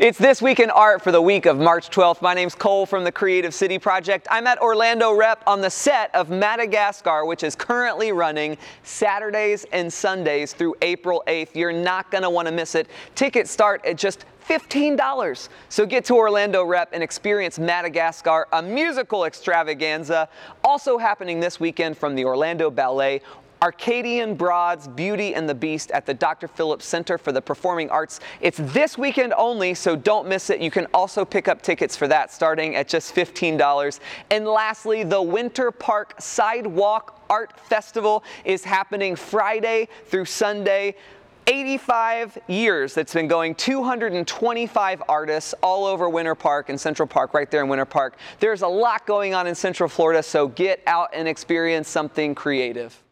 It's This Week in Art for the week of March 12th. My name's Cole from the Creative City Project. I'm at Orlando Rep on the set of Madagascar, which is currently running Saturdays and Sundays through April 8th. You're not going to want to miss it. Tickets start at just $15. So get to Orlando Rep and experience Madagascar, a musical extravaganza, also happening this weekend from the Orlando Ballet. Arcadian Broad's Beauty and the Beast at the Dr. Phillips Center for the Performing Arts. It's this weekend only, so don't miss it. You can also pick up tickets for that starting at just $15. And lastly, the Winter Park Sidewalk Art Festival is happening Friday through Sunday. 85 years that's been going 225 artists all over Winter Park and Central Park right there in Winter Park. There's a lot going on in Central Florida, so get out and experience something creative.